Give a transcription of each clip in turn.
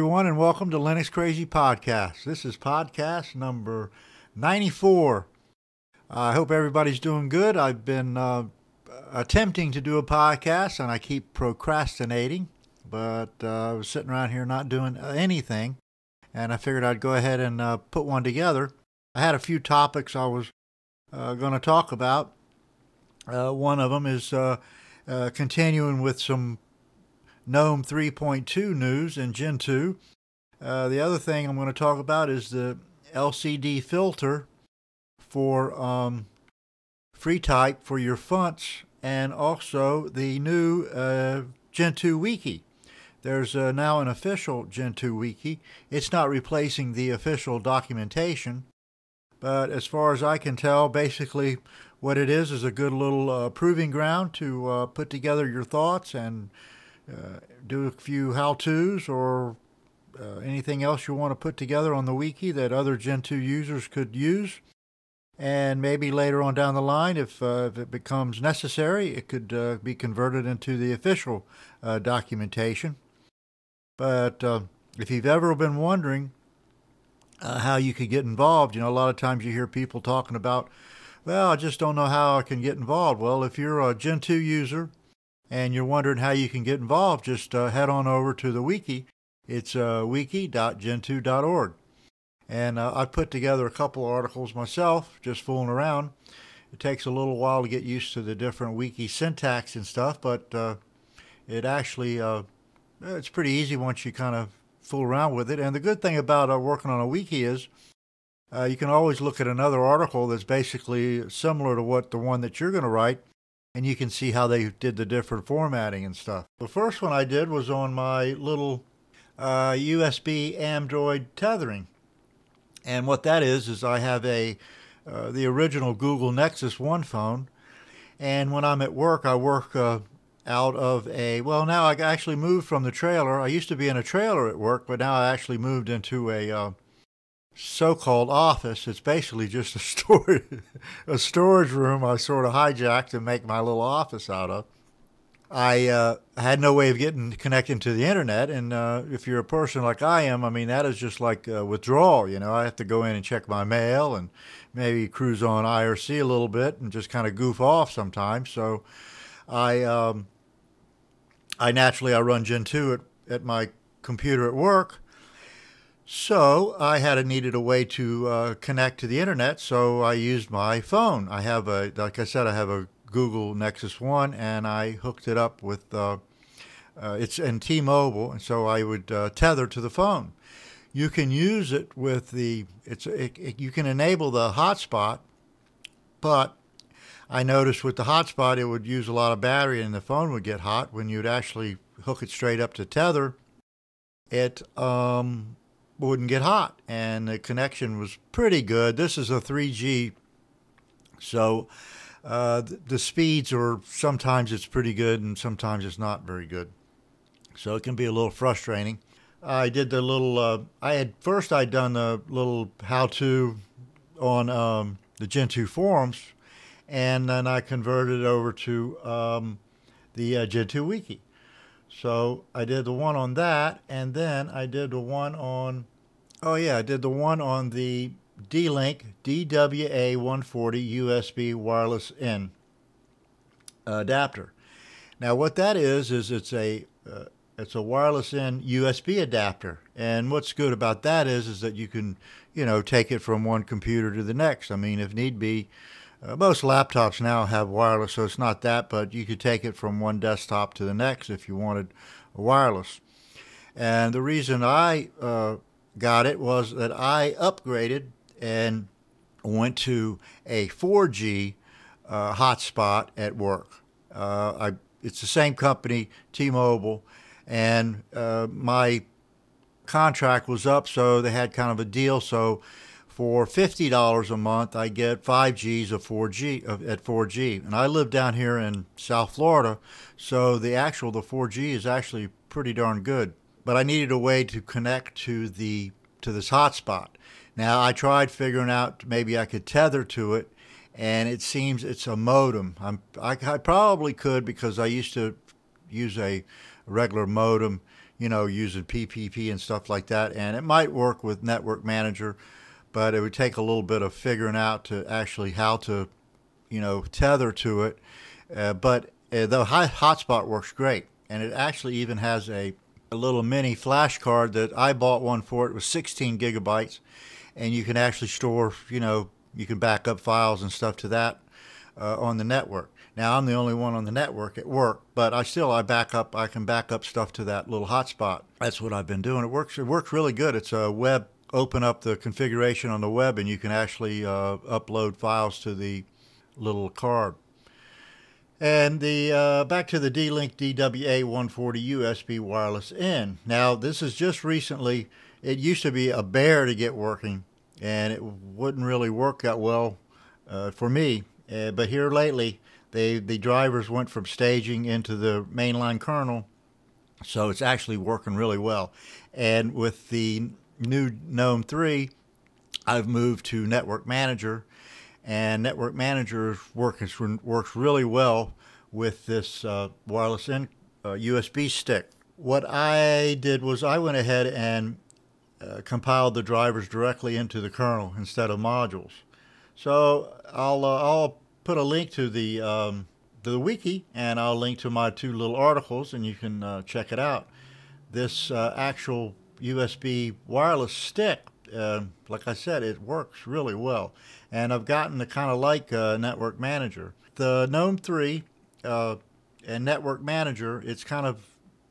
Everyone, and welcome to Linux Crazy Podcast. This is podcast number 94. I hope everybody's doing good. I've been uh, attempting to do a podcast and I keep procrastinating, but uh, I was sitting around here not doing anything, and I figured I'd go ahead and uh, put one together. I had a few topics I was uh, going to talk about. Uh, one of them is uh, continuing with some GNOME 3.2 news in Gentoo. Uh, the other thing I'm going to talk about is the LCD filter for um, FreeType for your fonts and also the new uh, Gentoo Wiki. There's uh, now an official Gentoo Wiki. It's not replacing the official documentation, but as far as I can tell, basically what it is is a good little uh, proving ground to uh, put together your thoughts and do a few how-tos or uh, anything else you want to put together on the wiki that other Gentoo users could use. And maybe later on down the line, if, uh, if it becomes necessary, it could uh, be converted into the official uh, documentation. But uh, if you've ever been wondering how you could get involved, you know, a lot of times you hear people talking about, well, I just don't know how I can get involved. Well, if you're a Gentoo user and you're wondering how you can get involved, just uh, head on over to the wiki. It's uh, wiki.gentoo.org. And uh, I put together a couple articles myself, just fooling around. It takes a little while to get used to the different wiki syntax and stuff, but uh, it actually uh, it's pretty easy once you kind of fool around with it. And the good thing about uh, working on a wiki is you can always look at another article that's basically similar to what the one that you're going to write and you can see how they did the different formatting and stuff. The first one I did was on my little uh, USB Android tethering. And what that is, is I have a uh, the original Google Nexus 1 phone. And when I'm at work, I work uh, out of a, well, now I actually moved from the trailer. I used to be in a trailer at work, but now I actually moved into a uh, so-called office. It's basically just a storage a storage room I sort of hijacked to make my little office out of. I uh, had no way of getting connecting to the internet, and uh, if you're a person like I am, I mean that is just like withdrawal. You know, I have to go in and check my mail and maybe cruise on IRC a little bit and just kind of goof off sometimes. So, I um, I naturally I run Gentoo at at my computer at work so I had a, needed a way to uh, connect to the internet, so I used my phone. I have a, like I said, I have a Google Nexus One, and I hooked it up with uh, uh, it's in T-Mobile, and so I would uh, tether to the phone. You can use it with the it's it, it, you can enable the hotspot, but I noticed with the hotspot it would use a lot of battery, and the phone would get hot when you'd actually hook it straight up to tether. It um, wouldn't get hot, and the connection was pretty good. This is a 3G, so uh, the speeds are sometimes it's pretty good, and sometimes it's not very good. So it can be a little frustrating. I did the little. Uh, I had first I'd done a little how-to on um, the Gentoo forums, and then I converted over to um, the uh, Gentoo wiki. So I did the one on that, and then I did the one on Oh yeah, I did the one on the D-Link DWA140 USB wireless in adapter. Now what that is is it's a uh, it's a wireless in USB adapter. And what's good about that is is that you can, you know, take it from one computer to the next. I mean, if need be, uh, most laptops now have wireless, so it's not that, but you could take it from one desktop to the next if you wanted wireless. And the reason I uh, got it was that I upgraded and went to a 4G uh, hotspot at work. Uh, I, it's the same company, T-Mobile, and uh, my contract was up, so they had kind of a deal. So for fifty dollars a month, I get five Gs of 4G of, at 4G, and I live down here in South Florida, so the actual the 4G is actually pretty darn good but I needed a way to connect to the to this hotspot. Now I tried figuring out maybe I could tether to it, and it seems it's a modem. I, I probably could because I used to use a regular modem, you know, using PPP and stuff like that. And it might work with Network Manager, but it would take a little bit of figuring out to actually how to, you know, tether to it. Uh, but uh, the hotspot works great, and it actually even has a, a little mini flash card that I bought one for. It was 16 gigabytes, and you can actually store, you know, you can back up files and stuff to that uh, on the network. Now I'm the only one on the network at work, but I still I back up. I can back up stuff to that little hotspot. That's what I've been doing. It works. It works really good. It's a web. Open up the configuration on the web, and you can actually uh, upload files to the little card. And the uh, back to the D-Link DWA 140 USB wireless in. Now this is just recently. It used to be a bear to get working, and it wouldn't really work that well uh, for me. Uh, but here lately, they the drivers went from staging into the mainline kernel, so it's actually working really well. And with the new GNOME 3, I've moved to Network Manager, and Network Manager works works really well with this uh, wireless in, uh, USB stick. What I did was I went ahead and uh, compiled the drivers directly into the kernel instead of modules. So I'll uh, I'll put a link to the um, the wiki, and I'll link to my two little articles, and you can uh, check it out. This uh, actual USB wireless stick, uh, like I said, it works really well, and I've gotten to kind of like uh, Network Manager. The GNOME 3 uh, and Network Manager, it's kind of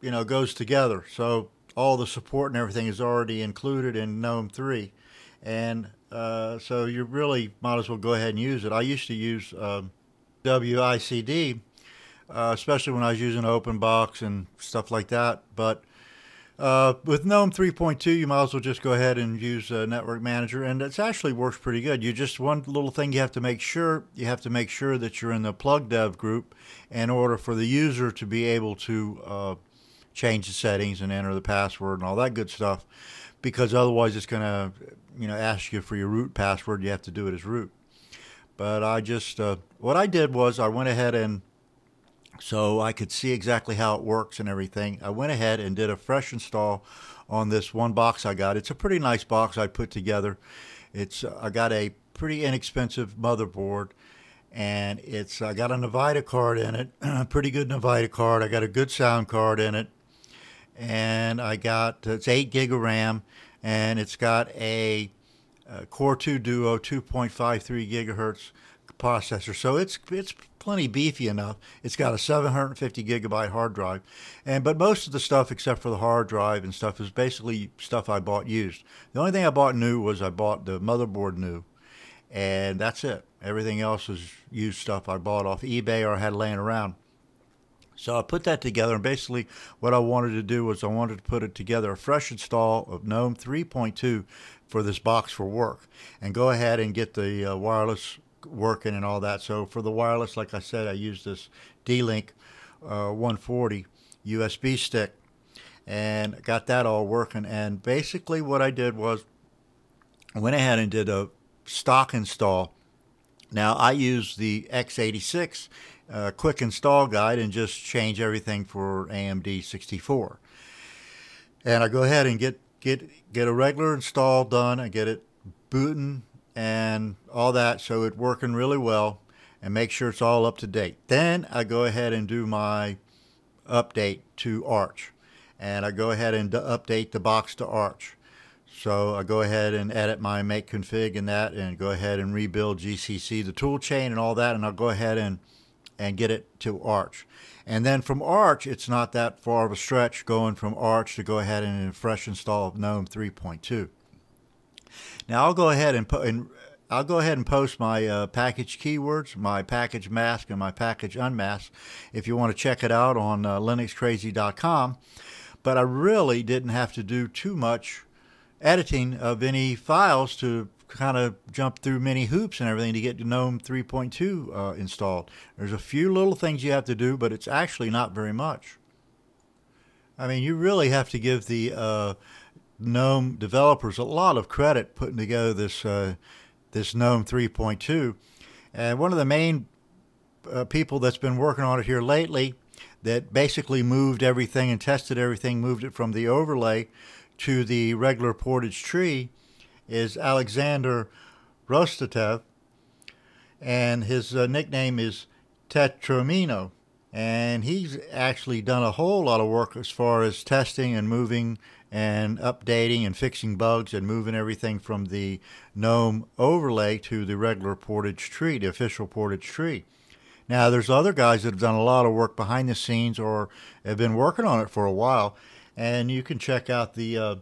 you know goes together. So all the support and everything is already included in GNOME 3, and uh, so you really might as well go ahead and use it. I used to use um, WICD, uh, especially when I was using OpenBox and stuff like that. But uh, with GNOME 3.2, you might as well just go ahead and use Network Manager, and it actually works pretty good. You just one little thing you have to make sure you have to make sure that you're in the plugdev group in order for the user to be able to uh, change the settings and enter the password and all that good stuff, because otherwise it's going to you know ask you for your root password. You have to do it as root. But I just uh, what I did was I went ahead and so I could see exactly how it works and everything. I went ahead and did a fresh install on this one box I got. It's a pretty nice box I put together. It's uh, I got a pretty inexpensive motherboard and it's I got a Nvidia card in it, a pretty good Nvidia card. I got a good sound card in it, and I got it's eight gig of RAM and it's got a, a Core 2 Duo 2.53 gigahertz processor. So it's it's plenty beefy enough. It's got a 750 gigabyte hard drive, and but most of the stuff except for the hard drive and stuff is basically stuff I bought used. The only thing I bought new was I bought the motherboard new, and that's it. Everything else is used stuff I bought off eBay or had laying around. So I put that together, and basically what I wanted to do was I wanted to put it together a fresh install of GNOME 3.2 for this box for work, and go ahead and get the uh, wireless working and all that. So for the wireless, like I said, I used this D-Link uh, 140 USB stick, and got that all working. And basically what I did was I went ahead and did a stock install. Now I use the x86 uh, quick install guide and just change everything for AMD 64. And I go ahead and get get get a regular install done. I get it booting and all that, so it's working really well, and make sure it's all up to date. Then I go ahead and do my update to Arch, and I go ahead and update the box to Arch. So I go ahead and edit my make config and that, and go ahead and rebuild GCC, the tool chain, and all that, and I'll go ahead and and get it to Arch. And then from Arch, it's not that far of a stretch going from Arch to go ahead and fresh install GNOME 3.2. Now I'll go ahead and, and I'll go ahead and post my uh, package keywords, my package mask, and my package unmask if you want to check it out on uh, linuxcrazy.com. But I really didn't have to do too much editing of any files to kind of jump through many hoops and everything to get GNOME 3.2 uh, installed. There's a few little things you have to do, but it's actually not very much. I mean, you really have to give the uh, GNOME developers a lot of credit putting together this uh, this GNOME 3.2. And one of the main uh, people that's been working on it here lately, that basically moved everything and tested everything, moved it from the overlay to the regular portage tree, is Alexander Rostovtsev, and his uh, nickname is Tetromino. And he's actually done a whole lot of work as far as testing and moving and updating and fixing bugs and moving everything from the GNOME overlay to the regular portage tree, the official portage tree. Now, there's other guys that have done a lot of work behind the scenes or have been working on it for a while, and you can check out the uh,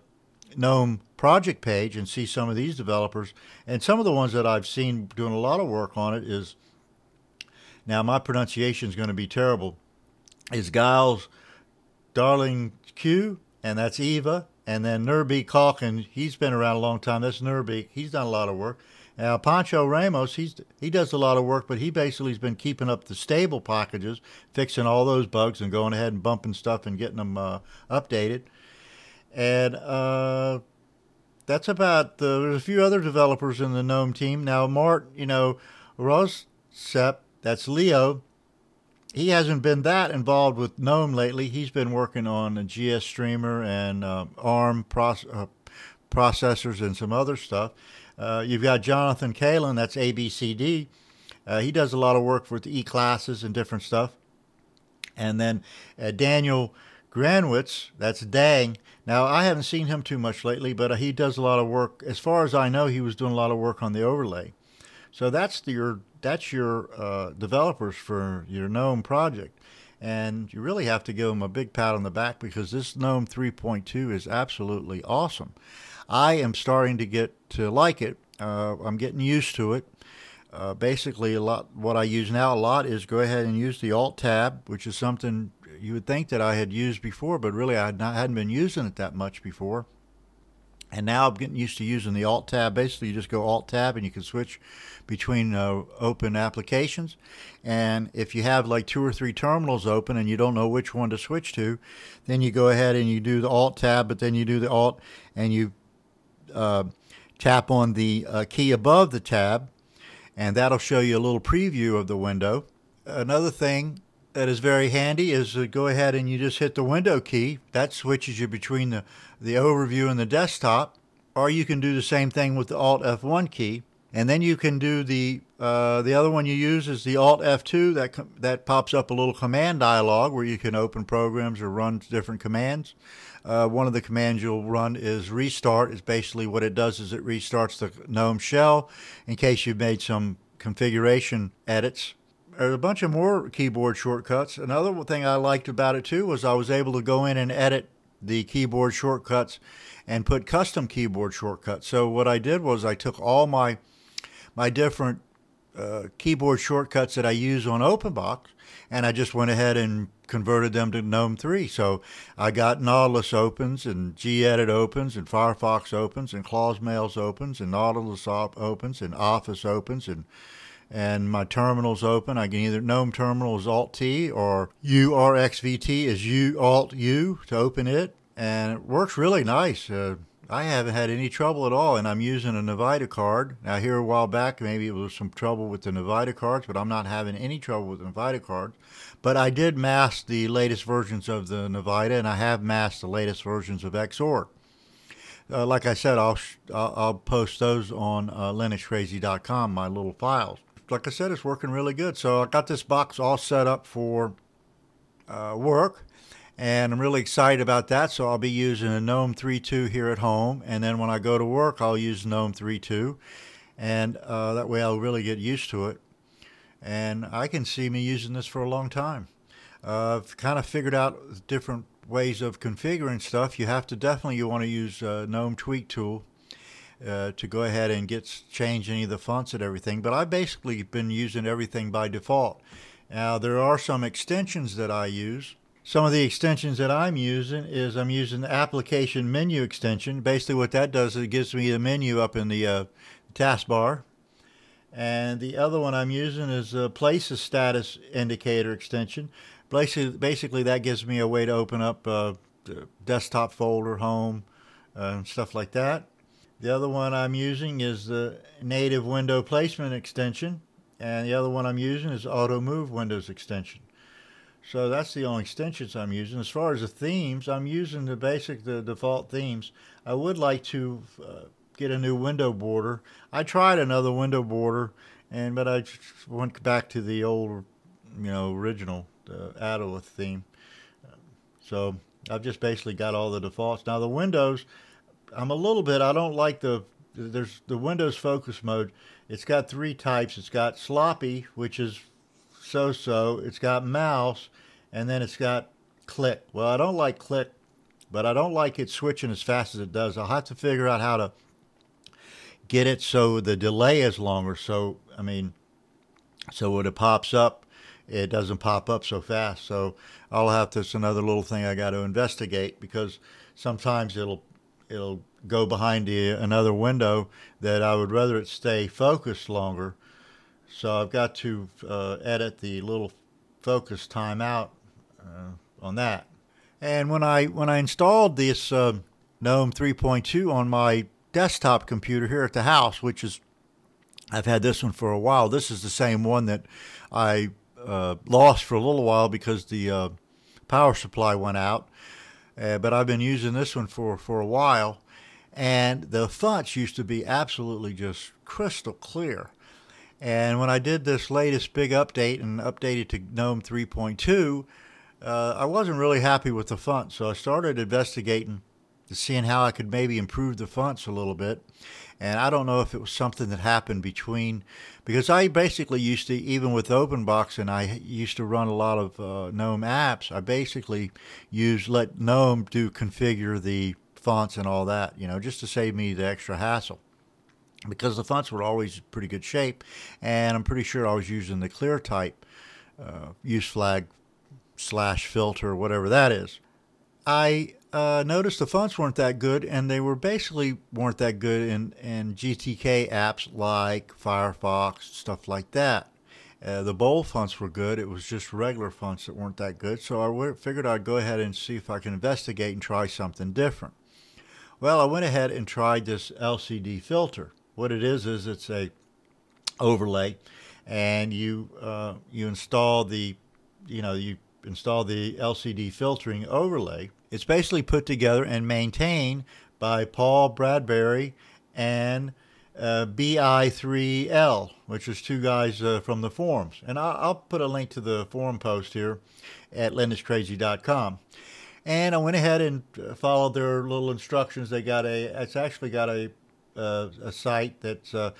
GNOME project page and see some of these developers. And some of the ones that I've seen doing a lot of work on it is now my pronunciation is going to be terrible. Is Giles Darling Q, and that's Eva, and then Nurbeek Calkin. He's been around a long time. That's Nurbeek. He's done a lot of work. Now Pancho Ramos, he's he does a lot of work, but he basically has been keeping up the stable packages, fixing all those bugs, and going ahead and bumping stuff and getting them uh, updated. And uh, that's about the, there's a few other developers in the GNOME team. Now, Mart, you know, Raudsepp, that's Leo. He hasn't been that involved with GNOME lately. He's been working on a GStreamer and uh, ARM proce- uh, processors and some other stuff. Uh, you've got Jonathan Callen, that's ABCD. Uh, he does a lot of work with the E classes and different stuff. And then uh, Daniel Granwitz, that's Dang. Now, I haven't seen him too much lately, but uh, he does a lot of work. As far as I know, he was doing a lot of work on the overlay. So that's the, your that's your uh, developers for your GNOME project, and you really have to give them a big pat on the back because this GNOME 3.2 is absolutely awesome. I am starting to get to like it. Uh, I'm getting used to it. Uh, basically, a lot what I use now a lot is go ahead and use the Alt tab, which is something you would think that I had used before, but really I had not, hadn't been using it that much before. And now I'm getting used to using the Alt tab. Basically, you just go Alt tab and you can switch between uh, open applications. And if you have like two or three terminals open and you don't know which one to switch to, then you go ahead and you do the Alt tab, but then you do the Alt and you uh, tap on the uh, key above the tab, and that'll show you a little preview of the window. Another thing that is very handy is go ahead and you just hit the window key. That switches you between the, the overview and the desktop. Or you can do the same thing with the Alt F1 key. And then you can do the uh, the other one you use is the Alt F2. That that pops up a little command dialog where you can open programs or run different commands. Uh, one of the commands you'll run is restart. Is basically what it does is it restarts the GNOME shell in case you've made some configuration edits there's a bunch of more keyboard shortcuts. Another thing I liked about it too was I was able to go in and edit the keyboard shortcuts and put custom keyboard shortcuts. So what I did was I took all my my different uh, keyboard shortcuts that I use on OpenBox and I just went ahead and converted them to GNOME 3. So I got Nautilus opens and gedit opens and Firefox opens and ClawsMails opens and Nautilus opens and Office opens and and my terminal's open. I can either GNOME terminal is Alt T or URXVT is U Alt U to open it, and it works really nice. Uh, I haven't had any trouble at all, and I'm using a Nvidia card. Now, here a while back, maybe it was some trouble with the Nvidia cards, but I'm not having any trouble with the Nvidia cards. But I did mask the latest versions of the Nvidia, and I have masked the latest versions of Xorg. Uh, like I said, I'll, I'll, I'll post those on uh, linuxcrazy.com, my little files like I said, it's working really good. So I got this box all set up for uh, work, and I'm really excited about that. So I'll be using a GNOME 3.2 here at home, and then when I go to work, I'll use GNOME 3.2, and uh, that way I'll really get used to it. And I can see me using this for a long time. Uh, I've kind of figured out different ways of configuring stuff. You have to definitely you want to use uh, GNOME Tweak Tool uh, to go ahead and get change any of the fonts and everything. But I've basically been using everything by default. Now there are some extensions that I use. Some of the extensions that I'm using is I'm using the application menu extension. Basically, what that does is it gives me the menu up in the uh, taskbar. And the other one I'm using is a places status indicator extension. Basically, basically that gives me a way to open up uh, desktop folder, home, uh, stuff like that. The other one I'm using is the native window placement extension, and the other one I'm using is auto move windows extension. So that's the only extensions I'm using. As far as the themes, I'm using the basic, the default themes. I would like to uh, get a new window border. I tried another window border, and but I went back to the old, you know, original Adwaita theme. So I've just basically got all the defaults. Now the windows, I'm a little bit. I don't like the there's the Windows focus mode. It's got three types. It's got sloppy, which is so-so. It's got mouse, and then it's got click. Well, I don't like click, but I don't like it switching as fast as it does. I'll have to figure out how to get it so the delay is longer. So I mean, so when it pops up, it doesn't pop up so fast. So I'll have to. It's another little thing I got to investigate because sometimes it'll it'll go behind the, another window that I would rather it stay focused longer. So I've got to uh, edit the little focus timeout uh, on that. And when I when I installed this uh, GNOME 3.2 on my desktop computer here at the house, which is I've had this one for a while. This is the same one that I uh, lost for a little while because the uh, power supply went out. Uh, but I've been using this one for, for a while, and the fonts used to be absolutely just crystal clear. And when I did this latest big update and updated to GNOME 3.2, uh, I wasn't really happy with the font, so I started investigating seeing how I could maybe improve the fonts a little bit. And I don't know if it was something that happened between, because I basically used to, even with OpenBox, and I used to run a lot of uh, GNOME apps, I basically used let GNOME do configure the fonts and all that, you know, just to save me the extra hassle. Because the fonts were always pretty good shape, and I'm pretty sure I was using the ClearType uh, use flag slash filter, whatever that is. I uh, noticed the fonts weren't that good, and they were basically weren't that good in, in GTK apps like Firefox, stuff like that. Uh, the bold fonts were good. It was just regular fonts that weren't that good. So I figured I'd go ahead and see if I can investigate and try something different. Well, I went ahead and tried this LCD filter. What it is is it's a overlay, and you uh, you install the you know you install the LCD filtering overlay. It's basically put together and maintained by Paul Bradbury and uh, BI3L, which is two guys uh, from the forums. And I'll, I'll, put a link to the forum post here at linuxcrazy.com. And I went ahead and uh, followed their little instructions. They got a, it's actually got a, uh, a site that's uh,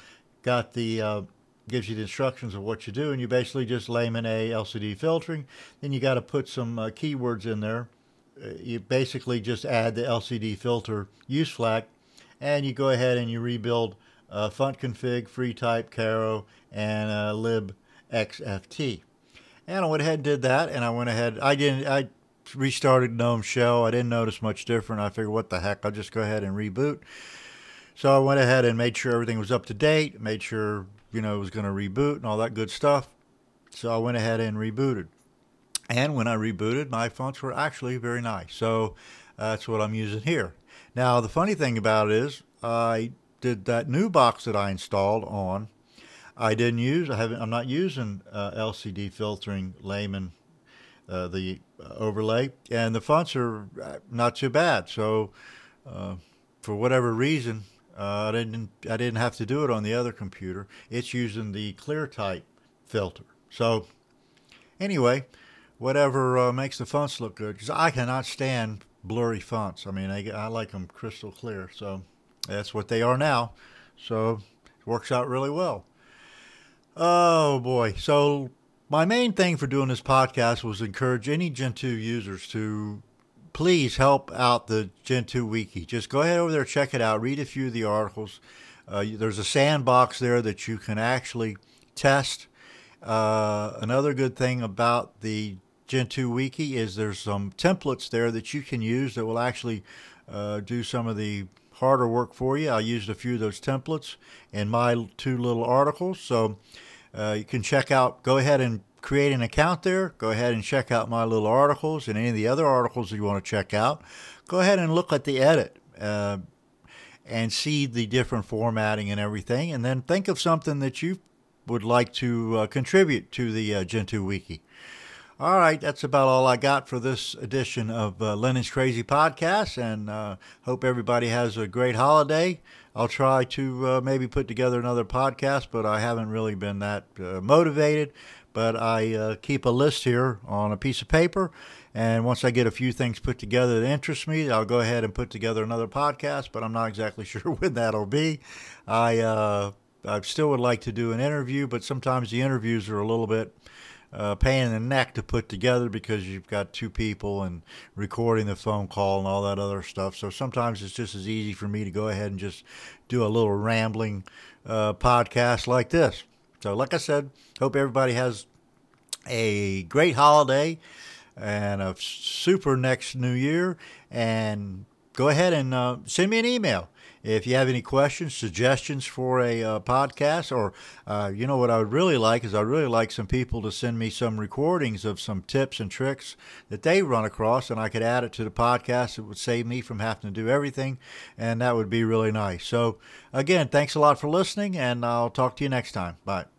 got the uh, gives you the instructions of what you do, and you basically just layman A LCD filtering. Then you got to put some keywords in there. You basically just add the LCD filter use flag, and you go ahead and you rebuild uh, fontconfig, free type, cairo, and uh, libxft. And I went ahead and did that, and I went ahead. I didn't. I restarted GNOME Shell. I didn't notice much different. I figured, what the heck? I'll just go ahead and reboot. So I went ahead and made sure everything was up to date. Made sure you know, it was going to reboot and all that good stuff. So I went ahead and rebooted. And when I rebooted, my fonts were actually very nice. So uh, that's what I'm using here. Now, the funny thing about it is, I did that new box that I installed on. I didn't use. I haven't. I'm not using uh, LCD filtering layman, uh, the uh, overlay, and the fonts are uh, not too bad. So, uh, for whatever reason, I didn't I didn't have to do it on the other computer. It's using the ClearType filter. So anyway, whatever uh, makes the fonts look good. Because I cannot stand blurry fonts. I mean, I, I like them crystal clear. So that's what they are now. So it works out really well. Oh boy. So my main thing for doing this podcast was encourage any Gentoo users to please help out the Gentoo Wiki. Just go ahead over there, check it out, read a few of the articles. Uh, there's a sandbox there that you can actually test. Uh, another good thing about the Gentoo Wiki is there's some templates there that you can use that will actually uh, do some of the harder work for you. I used a few of those templates in my two little articles. So uh, you can check out, go ahead and create an account there, go ahead and check out my little articles and any of the other articles that you want to check out. Go ahead and look at the edit uh, and see the different formatting and everything, and then think of something that you would like to uh, contribute to the uh, Gentoo Wiki. All right, that's about all I got for this edition of uh, Linux Crazy Podcast, and uh, hope everybody has a great holiday. I'll try to uh, maybe put together another podcast, but I haven't really been that uh, motivated. But I uh, keep a list here on a piece of paper, and once I get a few things put together that interest me, I'll go ahead and put together another podcast. But I'm not exactly sure when that'll be. I uh, I still would like to do an interview, but sometimes the interviews are a little bit uh, pain in the neck to put together because you've got two people and recording the phone call and all that other stuff. So sometimes it's just as easy for me to go ahead and just do a little rambling uh, podcast like this. So, like I said, hope everybody has a great holiday and a super next new year. And go ahead and uh, send me an email if you have any questions, suggestions for a uh, podcast, or uh, you know what I would really like is I'd really like some people to send me some recordings of some tips and tricks that they run across, and I could add it to the podcast. It would save me from having to do everything, and that would be really nice. So, again, thanks a lot for listening, and I'll talk to you next time. Bye.